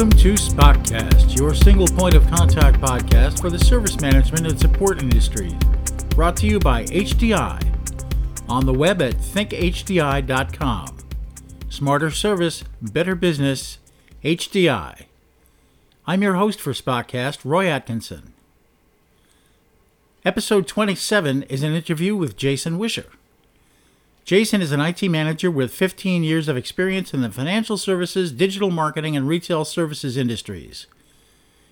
Welcome to SPOCcast, your single point of contact podcast for the service management and support industry. Brought to you by HDI. On the web at thinkhdi.com. Smarter service, better business, HDI. I'm your host for SPOCcast, Roy Atkinson. Episode 27 is an interview with Jason Wisher. Jason is an IT manager with 15 years of experience in the financial services, digital marketing, and retail services industries.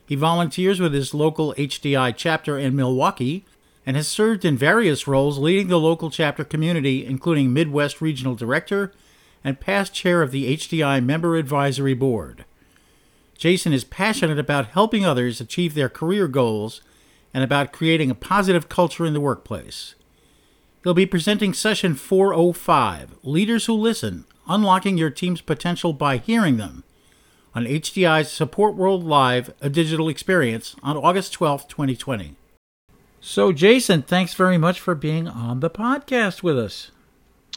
He volunteers with his local HDI chapter in Milwaukee and has served in various roles leading the local chapter community, including Midwest Regional Director and past chair of the HDI Member Advisory Board. Jason is passionate about helping others achieve their career goals and about creating a positive culture in the workplace. He'll be presenting session 405 Leaders Who Listen Unlocking Your Team's Potential by Hearing Them on HDI's Support World Live, a digital experience on August 12, 2020. So, Jason, thanks very much for being on the podcast with us.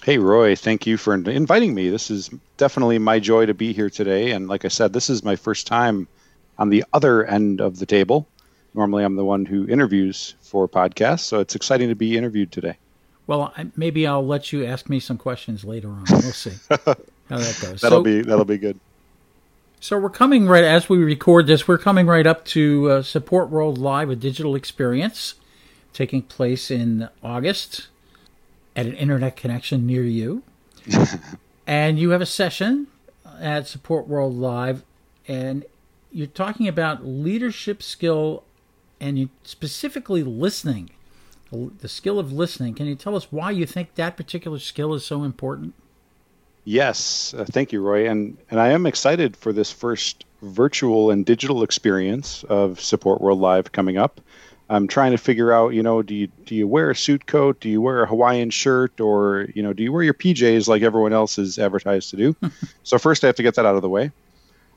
Hey, Roy, thank you for inviting me. This is definitely my joy to be here today. And like I said, this is my first time on the other end of the table. Normally, I'm the one who interviews for podcasts, so it's exciting to be interviewed today. Well, maybe I'll let you ask me some questions later on. We'll see how that goes. that'll so, be that'll be good. So we're coming right as we record this. We're coming right up to uh, Support World Live, a digital experience taking place in August at an internet connection near you. and you have a session at Support World Live, and you're talking about leadership skill and you specifically listening the skill of listening. Can you tell us why you think that particular skill is so important? Yes, uh, thank you, Roy, and and I am excited for this first virtual and digital experience of Support World Live coming up. I'm trying to figure out, you know, do you do you wear a suit coat? Do you wear a Hawaiian shirt, or you know, do you wear your PJs like everyone else is advertised to do? so first, I have to get that out of the way.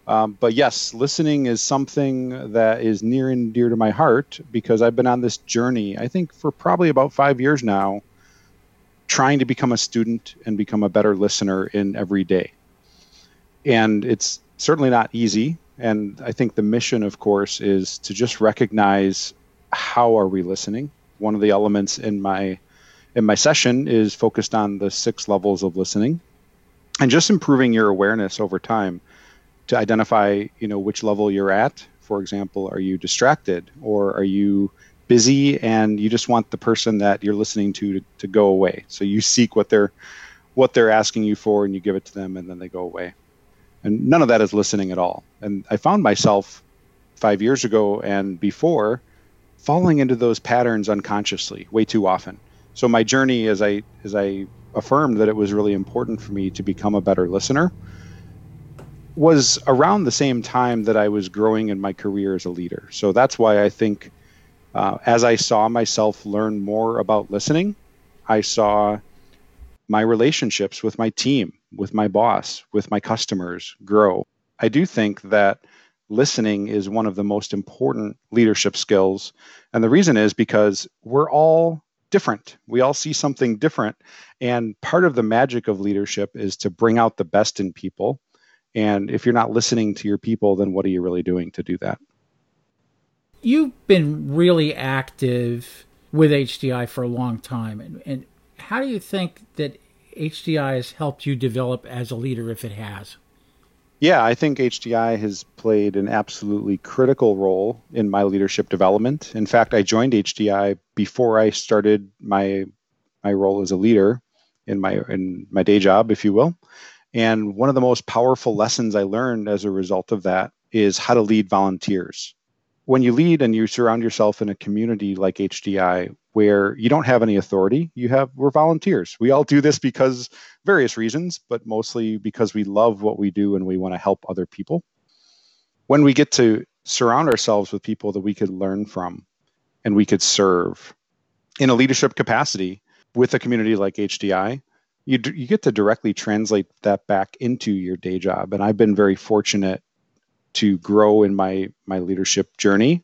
Um, but yes, listening is something that is near and dear to my heart because I've been on this journey, I think, for probably about five years now, trying to become a student and become a better listener in every day. And it's certainly not easy. And I think the mission, of course, is to just recognize how are we listening. One of the elements in my in my session is focused on the six levels of listening and just improving your awareness over time to identify you know which level you're at. For example are you distracted or are you busy and you just want the person that you're listening to, to to go away? So you seek what they're what they're asking you for and you give it to them and then they go away. And none of that is listening at all. And i found myself five years ago and before falling into those patterns unconsciously way too often. So my journey as i as i affirmed that it was really important for me to become a better listener was around the same time that I was growing in my career as a leader. So that's why I think uh, as I saw myself learn more about listening, I saw my relationships with my team, with my boss, with my customers grow. I do think that listening is one of the most important leadership skills. And the reason is because we're all different. We all see something different. And part of the magic of leadership is to bring out the best in people and if you're not listening to your people, then what are you really doing to do that? You've been really active with HDI for a long time. And, and how do you think that HDI has helped you develop as a leader, if it has? Yeah, I think HDI has played an absolutely critical role in my leadership development. In fact, I joined HDI before I started my my role as a leader in my in my day job, if you will. And one of the most powerful lessons I learned as a result of that is how to lead volunteers. When you lead and you surround yourself in a community like HDI where you don't have any authority, you have we're volunteers. We all do this because various reasons, but mostly because we love what we do and we want to help other people. When we get to surround ourselves with people that we could learn from and we could serve in a leadership capacity with a community like HDI, you you get to directly translate that back into your day job and i've been very fortunate to grow in my my leadership journey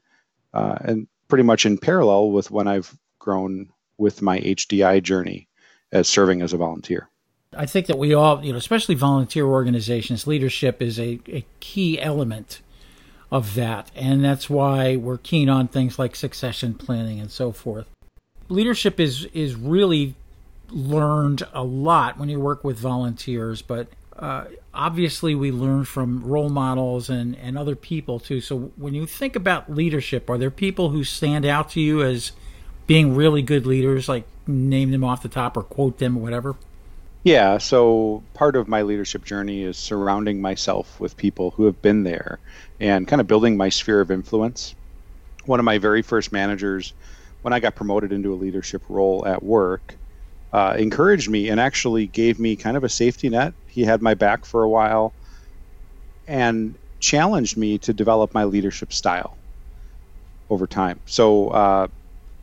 uh, and pretty much in parallel with when i've grown with my hdi journey as serving as a volunteer i think that we all you know especially volunteer organizations leadership is a, a key element of that. And that's why we're keen on things like succession planning and so forth. Leadership is, is really learned a lot when you work with volunteers, but uh, obviously we learn from role models and, and other people too. So when you think about leadership, are there people who stand out to you as being really good leaders, like name them off the top or quote them or whatever? Yeah, so part of my leadership journey is surrounding myself with people who have been there and kind of building my sphere of influence. One of my very first managers, when I got promoted into a leadership role at work, uh, encouraged me and actually gave me kind of a safety net. He had my back for a while and challenged me to develop my leadership style over time. So uh,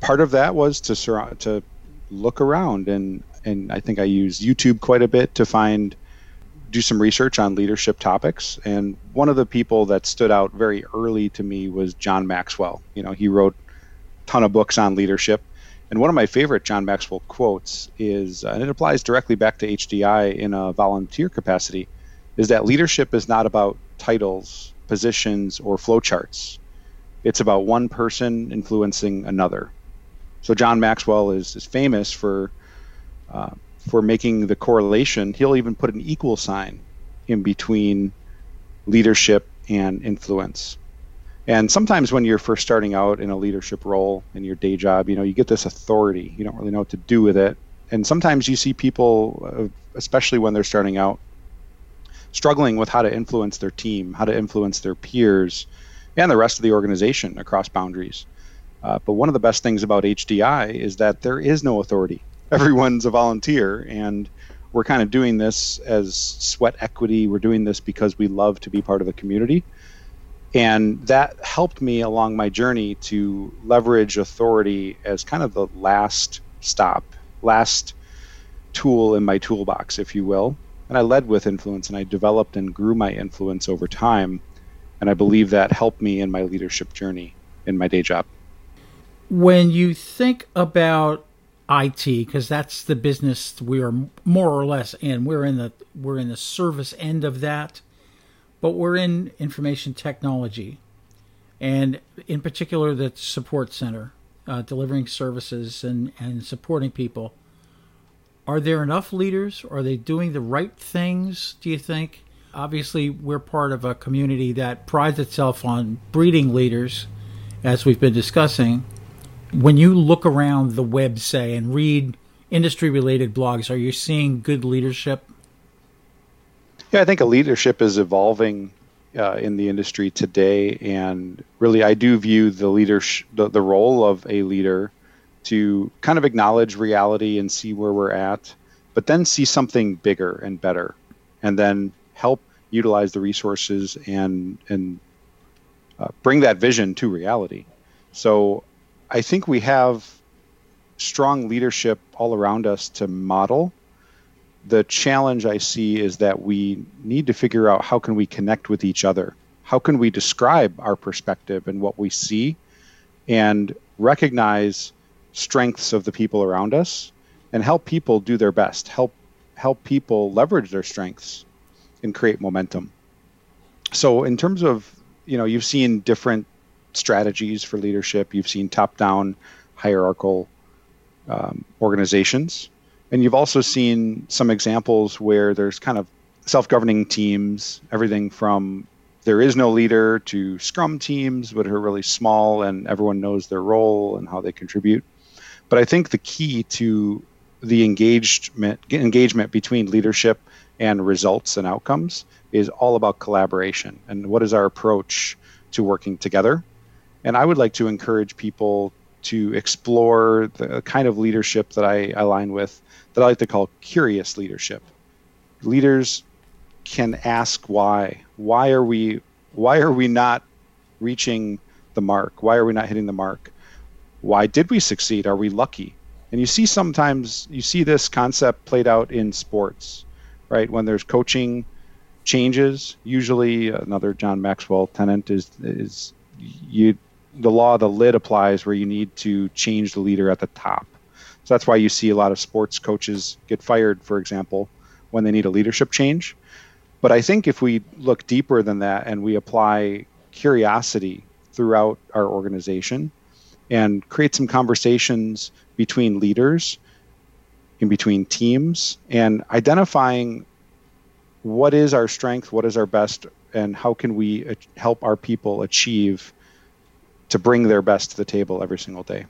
part of that was to sur- to look around and and I think I use YouTube quite a bit to find do some research on leadership topics. And one of the people that stood out very early to me was John Maxwell. You know, he wrote a ton of books on leadership. And one of my favorite John Maxwell quotes is, and it applies directly back to HDI in a volunteer capacity, is that leadership is not about titles, positions, or flowcharts. It's about one person influencing another. So John Maxwell is, is famous for uh, for making the correlation. He'll even put an equal sign in between leadership and influence. And sometimes when you're first starting out in a leadership role in your day job, you know, you get this authority. You don't really know what to do with it. And sometimes you see people, uh, especially when they're starting out, struggling with how to influence their team, how to influence their peers, and the rest of the organization across boundaries. Uh, but one of the best things about HDI is that there is no authority everyone's a volunteer and we're kind of doing this as sweat equity. We're doing this because we love to be part of the community. And that helped me along my journey to leverage authority as kind of the last stop, last tool in my toolbox, if you will. And I led with influence and I developed and grew my influence over time. And I believe that helped me in my leadership journey in my day job. When you think about IT because that's the business we are more or less in. We're in the we're in the service end of that, but we're in information technology, and in particular the support center, uh, delivering services and and supporting people. Are there enough leaders? Are they doing the right things? Do you think? Obviously, we're part of a community that prides itself on breeding leaders, as we've been discussing when you look around the web, say, and read industry related blogs, are you seeing good leadership? Yeah, I think a leadership is evolving uh, in the industry today, and really, I do view the leadership, the, the role of a leader, to kind of acknowledge reality and see where we're at, but then see something bigger and better, and then help utilize the resources and and uh, bring that vision to reality. So I think we have strong leadership all around us to model. The challenge I see is that we need to figure out how can we connect with each other? How can we describe our perspective and what we see and recognize strengths of the people around us and help people do their best, help help people leverage their strengths and create momentum. So in terms of, you know, you've seen different strategies for leadership. You've seen top down hierarchical um, organizations. And you've also seen some examples where there's kind of self governing teams, everything from there is no leader to scrum teams, but are really small and everyone knows their role and how they contribute. But I think the key to the engagement engagement between leadership and results and outcomes is all about collaboration and what is our approach to working together and I would like to encourage people to explore the kind of leadership that I align with that I like to call curious leadership. Leaders can ask why. Why are we why are we not reaching the mark? Why are we not hitting the mark? Why did we succeed? Are we lucky? And you see sometimes you see this concept played out in sports, right? When there's coaching changes, usually another John Maxwell tenant is is you the law of the lid applies where you need to change the leader at the top. So that's why you see a lot of sports coaches get fired, for example, when they need a leadership change. But I think if we look deeper than that and we apply curiosity throughout our organization and create some conversations between leaders, in between teams, and identifying what is our strength, what is our best, and how can we help our people achieve to bring their best to the table every single day.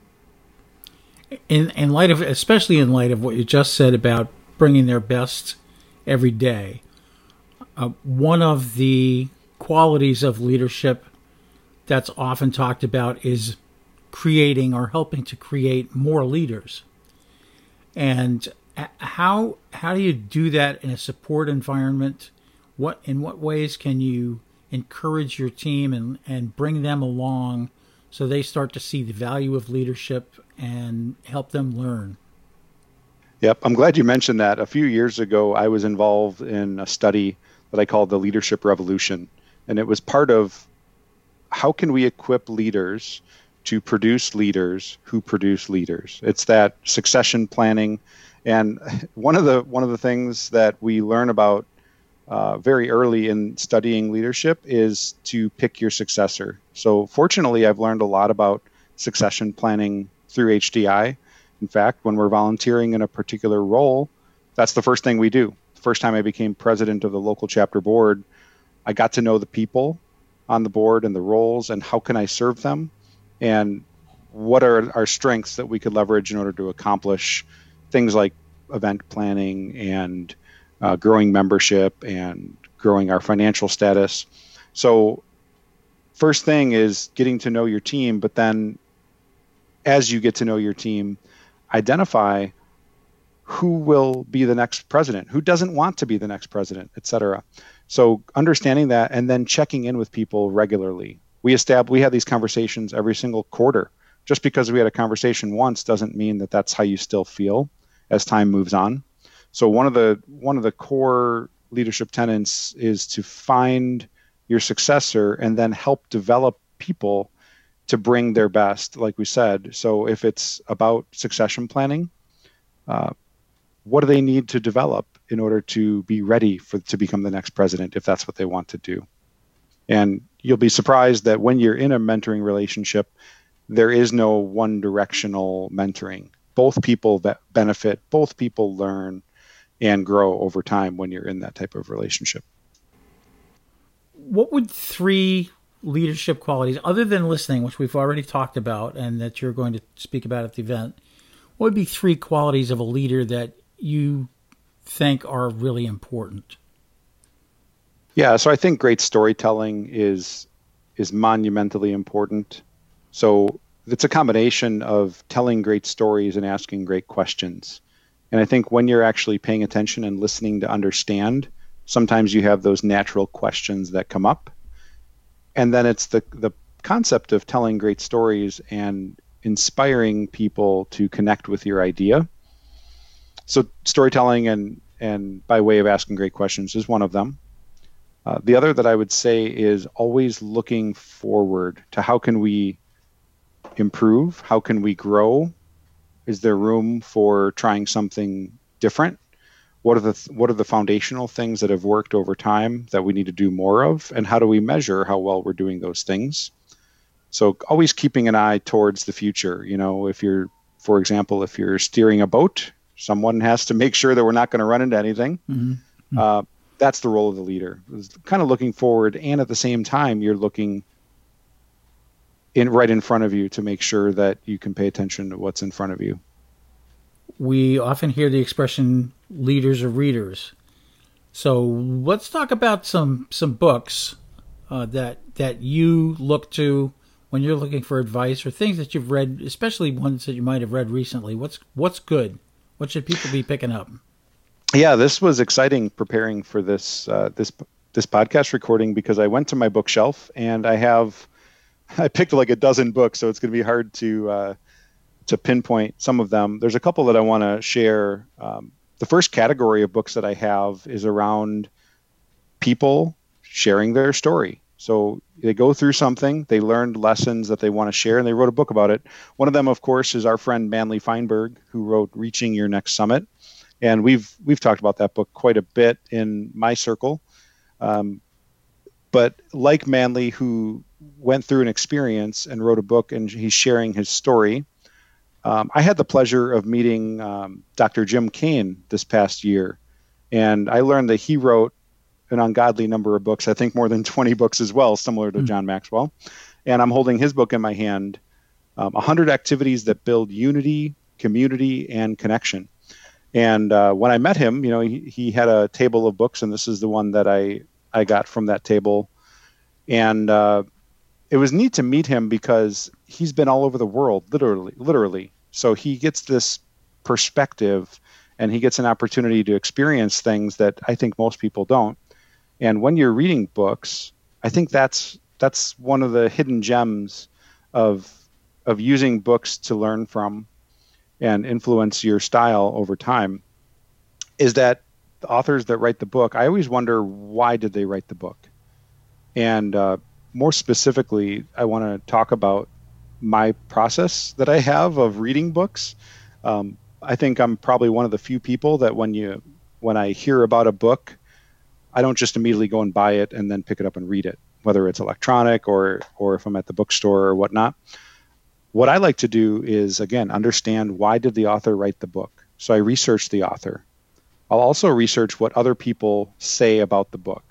In, in light of, especially in light of what you just said about bringing their best every day, uh, one of the qualities of leadership that's often talked about is creating or helping to create more leaders. And how how do you do that in a support environment? What in what ways can you encourage your team and, and bring them along so they start to see the value of leadership and help them learn? Yep, I'm glad you mentioned that. A few years ago, I was involved in a study that I called the Leadership Revolution, and it was part of how can we equip leaders to produce leaders who produce leaders. It's that succession planning, and one of the one of the things that we learn about uh, very early in studying leadership is to pick your successor. So fortunately, I've learned a lot about succession planning through HDI. In fact, when we're volunteering in a particular role, that's the first thing we do. The first time I became president of the local chapter board, I got to know the people on the board and the roles and how can I serve them and what are our strengths that we could leverage in order to accomplish things like event planning and uh, growing membership and growing our financial status. So, first thing is getting to know your team, but then as you get to know your team, identify who will be the next president, who doesn't want to be the next president, et cetera. So understanding that and then checking in with people regularly. We estab- we have these conversations every single quarter. Just because we had a conversation once doesn't mean that that's how you still feel as time moves on. So one of the one of the core leadership tenets is to find your successor and then help develop people to bring their best, like we said. So if it's about succession planning, uh, what do they need to develop in order to be ready for to become the next president if that's what they want to do? And you'll be surprised that when you're in a mentoring relationship there is no one directional mentoring. Both people benefit both people learn and grow over time when you're in that type of relationship what would three leadership qualities other than listening which we've already talked about and that you're going to speak about at the event what would be three qualities of a leader that you think are really important? Yeah, so I think great storytelling is is monumentally important. So it's a combination of telling great stories and asking great questions. And I think when you're actually paying attention and listening to understand, sometimes you have those natural questions that come up. And then it's the the concept of telling great stories and inspiring people to connect with your idea so storytelling and and by way of asking great questions is one of them. Uh, the other that I would say is always looking forward to how can we improve, how can we grow, is there room for trying something different? What are the what are the foundational things that have worked over time that we need to do more of, and how do we measure how well we're doing those things? So always keeping an eye towards the future. You know, if you're, for example, if you're steering a boat someone has to make sure that we're not going to run into anything. Mm-hmm. mm-hmm. Uh, that's the role of the leader. It's kind of looking forward, and at the same time, you're looking in right in front of you to make sure that you can pay attention to what's in front of you. We often hear the expression "leaders are readers." So let's talk about some some books uh, that that you look to when you're looking for advice or things that you've read, especially ones that you might have read recently. What's what's good? What should people be picking up? Yeah, this was exciting preparing for this uh, this this podcast recording because I went to my bookshelf and I have I picked like a dozen books, so it's going to be hard to uh, to pinpoint some of them. There's a couple that I want to share. Um, the first category of books that I have is around people sharing their story. So they go through something, they learned lessons that they want to share, and they wrote a book about it. One of them, of course, is our friend Manley Feinberg, who wrote "Reaching Your Next Summit," and we've we've talked about that book quite a bit in my circle. Um, but like Manley, who went through an experience and wrote a book, and he's sharing his story. Um, I had the pleasure of meeting um, Dr. Jim Cain this past year, and I learned that he wrote an ungodly number of books. I think more than 20 books as well, similar to mm. John Maxwell. And I'm holding his book in my hand um, 100 activities that build unity, community, and connection. And uh, when I met him, you know, he, he had a table of books, and this is the one that I, I got from that table. And uh, it was neat to meet him because he's been all over the world, literally, literally. So he gets this perspective and he gets an opportunity to experience things that I think most people don't. And when you're reading books, I think that's that's one of the hidden gems of of using books to learn from and influence your style over time is that the authors that write the book i always wonder why did they write the book and uh, more specifically i want to talk about my process that i have of reading books um, i think i'm probably one of the few people that when you when i hear about a book i don't just immediately go and buy it and then pick it up and read it whether it's electronic or or if i'm at the bookstore or whatnot what I like to do is again understand why did the author write the book. So I research the author. I'll also research what other people say about the book.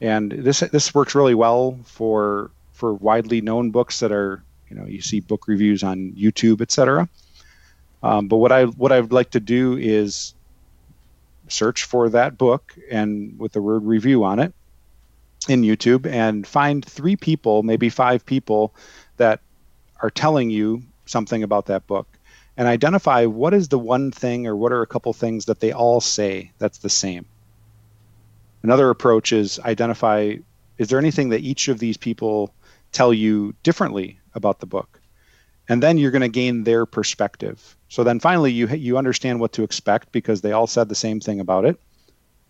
And this this works really well for for widely known books that are, you know, you see book reviews on YouTube, etc. Um, but what I what I'd like to do is search for that book and with the word review on it in YouTube and find three people, maybe five people that are telling you something about that book and identify what is the one thing or what are a couple things that they all say that's the same. Another approach is identify is there anything that each of these people tell you differently about the book? And then you're going to gain their perspective. So then finally you you understand what to expect because they all said the same thing about it.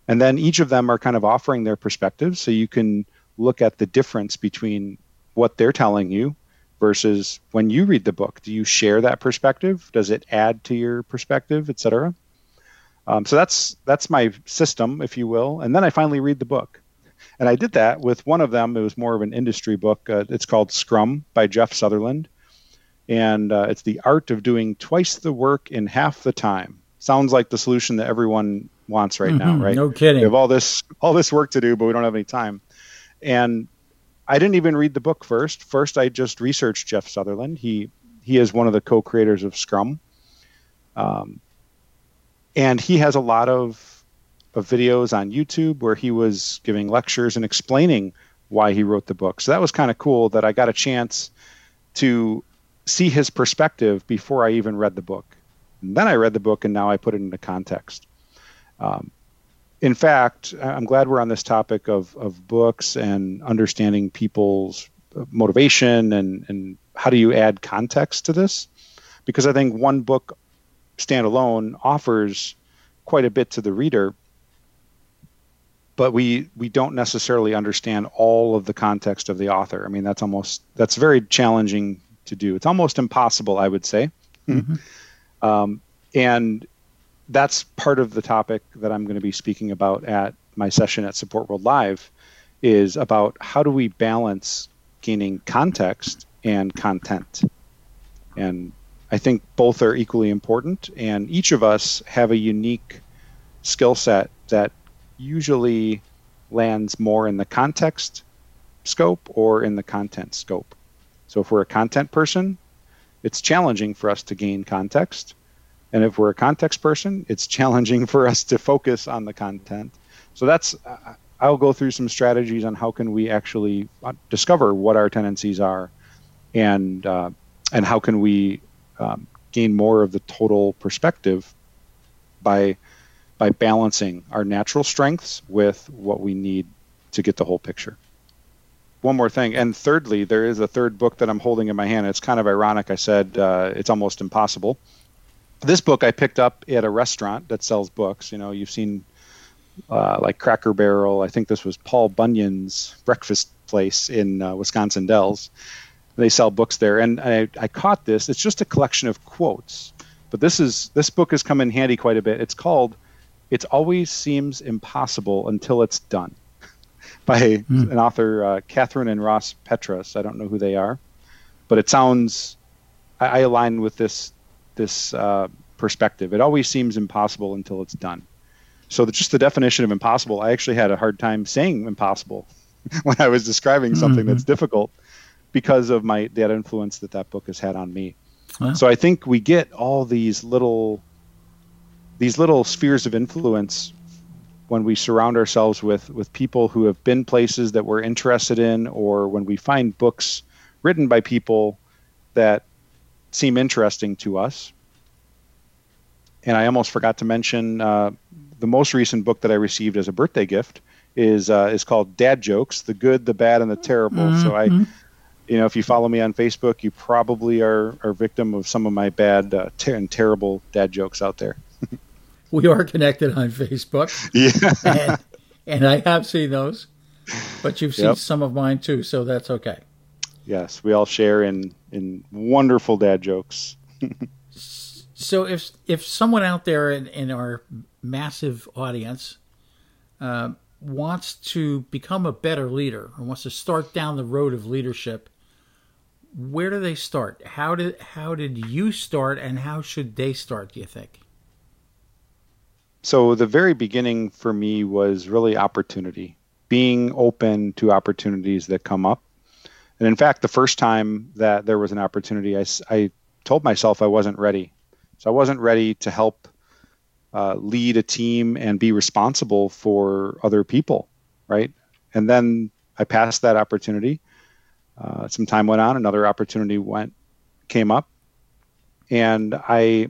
And then each of them are kind of offering their perspective so you can look at the difference between what they're telling you versus when you read the book do you share that perspective does it add to your perspective etc um, so that's that's my system if you will. And then i finally read the book. And i did that with one of them. It was more of an industry book. Uh, it's called scrum by jeff sutherland. And uh, it's the art of doing twice the work in half the time. Sounds like the solution that everyone wants right mm-hmm, now right? No kidding. We have all this all this work to do but we don't have any time. And I didn't even read the book first. First, I just researched Jeff Sutherland. He he is one of the co-creators of Scrum, um, and he has a lot of of videos on YouTube where he was giving lectures and explaining why he wrote the book. So that was kind of cool that I got a chance to see his perspective before I even read the book. And then I read the book, and now I put it into context. Um, in fact, I'm glad we're on this topic of, of books and understanding people's motivation and, and how do you add context to this? Because I think one book standalone offers quite a bit to the reader, but we we don't necessarily understand all of the context of the author. I mean, that's almost that's very challenging to do. It's almost impossible, I would say. Mm-hmm. um, and that's part of the topic that I'm going to be speaking about at my session at Support World Live is about how do we balance gaining context and content. And I think both are equally important, and each of us have a unique skill set that usually lands more in the context scope or in the content scope. So if we're a content person, it's challenging for us to gain context. And if we're a context person, it's challenging for us to focus on the content. So that's I'll go through some strategies on how can we actually uh, discover what our tendencies are, and uh, and how can we um, gain more of the total perspective by by balancing our natural strengths with what we need to get the whole picture. One more thing, and thirdly, there is a third book that I'm holding in my hand. It's kind of ironic. I said uh, it's almost impossible this book I picked up at a restaurant that sells books. You know, you've seen uh, like Cracker Barrel. I think this was Paul Bunyan's breakfast place in uh, Wisconsin Dells. They sell books there, and I, I caught this. It's just a collection of quotes, but this is this book has come in handy quite a bit. It's called "It Always Seems Impossible Until It's Done." by mm. an author, uh, Kathryn and Ross Petras. I don't know who they are, but it sounds I, I align with this this uh, perspective. It always seems impossible until it's done. So the, just the definition of impossible, I actually had a hard time saying impossible when I was describing something mm-hmm. that's difficult because of my that influence that that book has had on me. Wow. So I think we get all these little these little spheres of influence when we surround ourselves with with people who have been places that we're interested in or when we find books written by people that seem interesting to us and I almost forgot to mention uh, the most recent book that I received as a birthday gift is uh, is called Dad Jokes: The Good, the Bad, and the Terrible. Mm-hmm. So I, you know, if you follow me on Facebook, you probably are are victim of some of my bad uh, ter- and terrible dad jokes out there. we are connected on Facebook. Yeah, and, and, I have seen those, but you've seen yep. some of mine too, so that's okay. Yes, we all share in in wonderful dad jokes. So if if someone out there in, in our massive audience uh, wants to become a better leader or wants to start down the road of leadership, where do they start? How did how did you start, and how should they start? Do you think? So the very beginning for me was really opportunity, being open to opportunities that come up. And in fact, the first time that there was an opportunity, I, I told myself I wasn't ready. So I wasn't ready to help uh, lead a team and be responsible for other people, right? And then I passed that opportunity. Uh, some time went on, another opportunity went came up, and I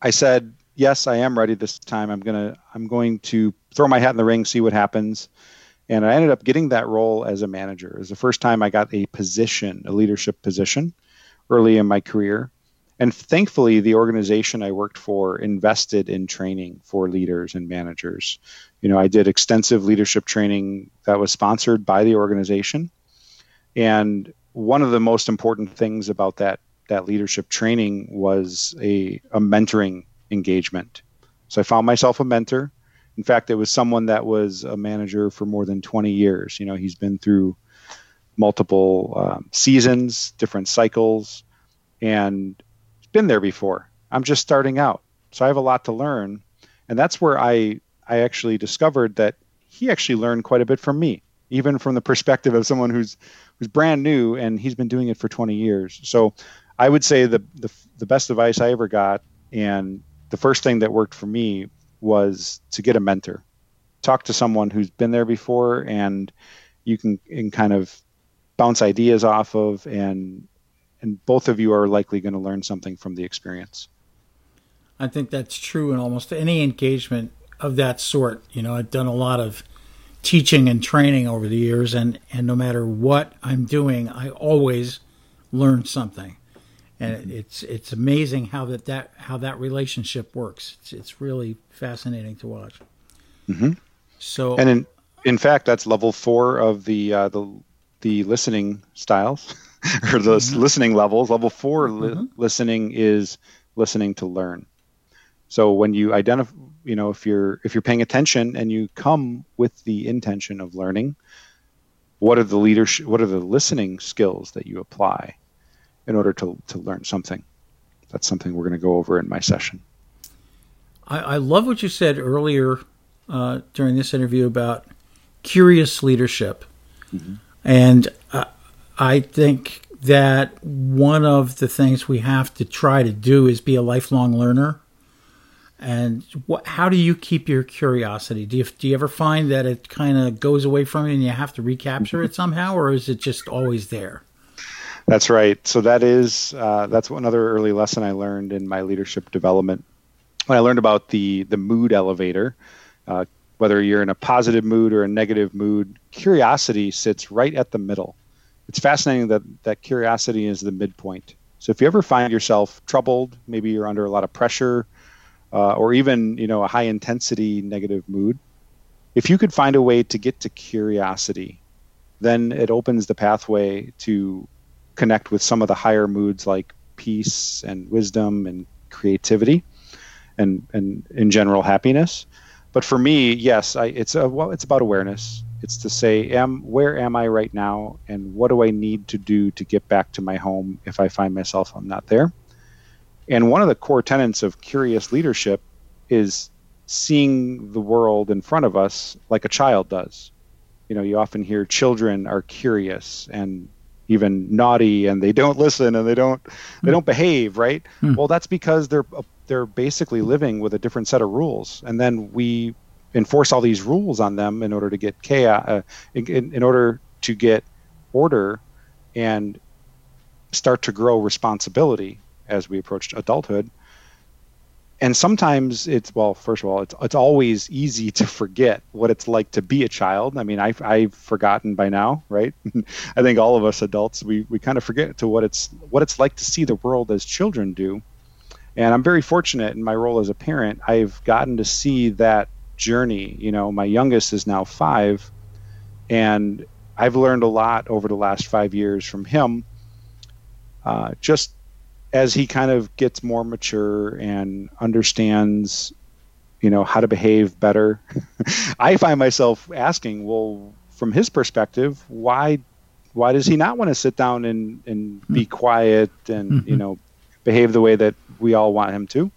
I said, yes, I am ready this time. I'm gonna I'm going to throw my hat in the ring, see what happens. And I ended up getting that role as a manager. It was the first time I got a position, a leadership position, early in my career and thankfully the organization i worked for invested in training for leaders and managers you know i did extensive leadership training that was sponsored by the organization and one of the most important things about that that leadership training was a, a mentoring engagement so i found myself a mentor in fact it was someone that was a manager for more than 20 years you know he's been through multiple um, seasons different cycles and been there before. I'm just starting out. So I have a lot to learn. And that's where I I actually discovered that he actually learned quite a bit from me, even from the perspective of someone who's who's brand new and he's been doing it for 20 years. So I would say the the, the best advice I ever got and the first thing that worked for me was to get a mentor. Talk to someone who's been there before and you can, can kind of bounce ideas off of and and both of you are likely going to learn something from the experience. I think that's true in almost any engagement of that sort. You know, I've done a lot of teaching and training over the years, and, and no matter what I'm doing, I always learn something. And it's it's amazing how that, that how that relationship works. It's, it's really fascinating to watch. Mm-hmm. So, and in in fact, that's level four of the uh, the the listening styles. or the mm-hmm. listening levels. Level 4 mm-hmm. li- listening is listening to learn. So when you identify, you know, if you're if you're paying attention and you come with the intention of learning, what are the leadership, what are the listening skills that you apply in order to to learn something? That's something we're going to go over in my session. I, I love what you said earlier uh, during this interview about curious leadership, mm-hmm. and uh, I think that one of the things we have to try to do is be a lifelong learner. And what, how do you keep your curiosity? Do you, do you ever find that it kind of goes away from you and you have to recapture it somehow, or is it just always there? That's right. So that is uh, that's another early lesson I learned in my leadership development. When I learned about the the mood elevator, uh, whether you're in a positive mood or a negative mood, curiosity sits right at the middle it's fascinating that that curiosity is the midpoint. So if you ever find yourself troubled, maybe you're under a lot of pressure, uh, or even you know a high intensity negative mood, if you could find a way to get to curiosity, then it opens the pathway to connect with some of the higher moods like peace and wisdom and creativity, and and in general happiness. but for me, yes, I, it's a well, it's about awareness. It's to say, am where am I right now, and what do I need to do to get back to my home if I find myself I'm not there. And one of the core tenets of curious leadership is seeing the world in front of us like a child does. You know, you often hear children are curious and even naughty and they don't listen and they don't they don't behave, right? Hmm. Well, that's because they're they're basically living with a different set of rules. And then we enforce all these rules on them in order to get chaos uh, in, in order to get order and start to grow responsibility as we approach adulthood. And sometimes it's well first of all it's it's always easy to forget what it's like to be a child. I mean i've, I've forgotten by now right? I think all of us adults we, we kind of forget to what it's what it's like to see the world as children do. And i'm very fortunate in my role as a parent i've gotten to see that journey. You know my youngest is now five and i've learned a lot over the last five years from him uh, just as he kind of gets more mature and understands you know how to behave better i find myself asking well from his perspective why why does he not want to sit down and and be hmm. quiet and mm-hmm. you know behave the way that we all want him to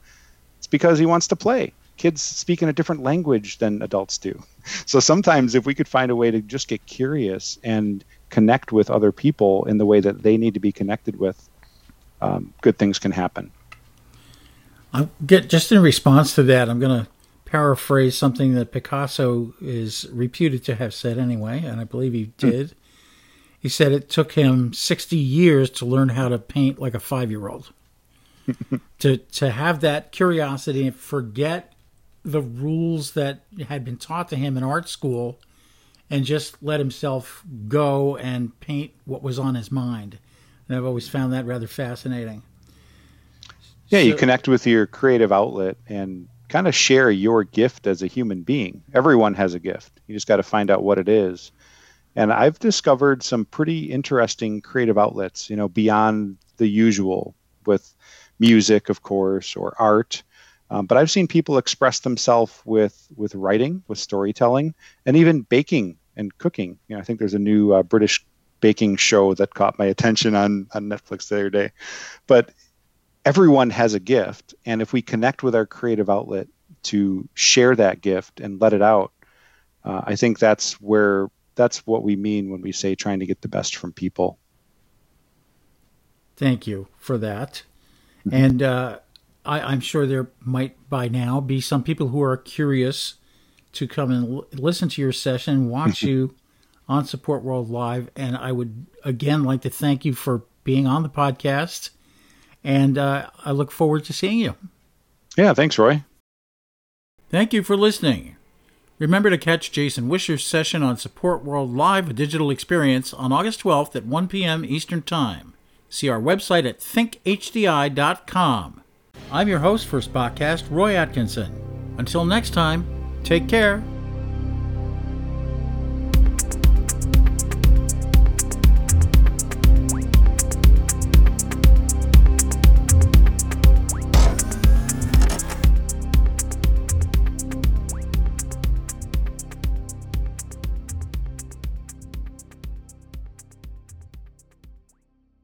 it's because he wants to play kids speak in a different language than adults do so sometimes if we could find a way to just get curious and connect with other people in the way that they need to be connected with um, good things can happen. I'll get just in response to that. I'm going to paraphrase something that Picasso is reputed to have said anyway, and I believe he hmm. did. Mm. He said it took him 60 years to learn how to paint like a five year old. to to have that curiosity and forget the rules that had been taught to him in art school and just let himself go and paint what was on his mind. And I've always found that rather fascinating. Yeah, so, you connect with your creative outlet and kind of share your gift as a human being. Everyone has a gift. You just got to find out what it is. And I've discovered some pretty interesting creative outlets, you know, beyond the usual with music, of course, or art. Um, but I've seen people express themselves with with writing, with storytelling, and even baking and cooking. You know, I think there's a new uh, British baking show that caught my attention on, on Netflix the other day. But everyone has a gift. And if we connect with our creative outlet to share that gift and let it out, uh, I think that's where that's what we mean when we say trying to get the best from people. Thank you for that. Mm-hmm. And uh, I, am sure there might by now be some people who are curious to come and l- listen to your session, watch you on Support World Live. And I would again like to thank you for being on the podcast. And uh, I look forward to seeing you. Yeah, thanks, Roy. Thank you for listening. Remember to catch Jason Wisher's session on Support World Live, a digital experience, on August 12th at 1 p.m. Eastern Time. See our website at thinkhdi.com. I'm your host for SPOCcast, Roy Atkinson. Until next time, take care.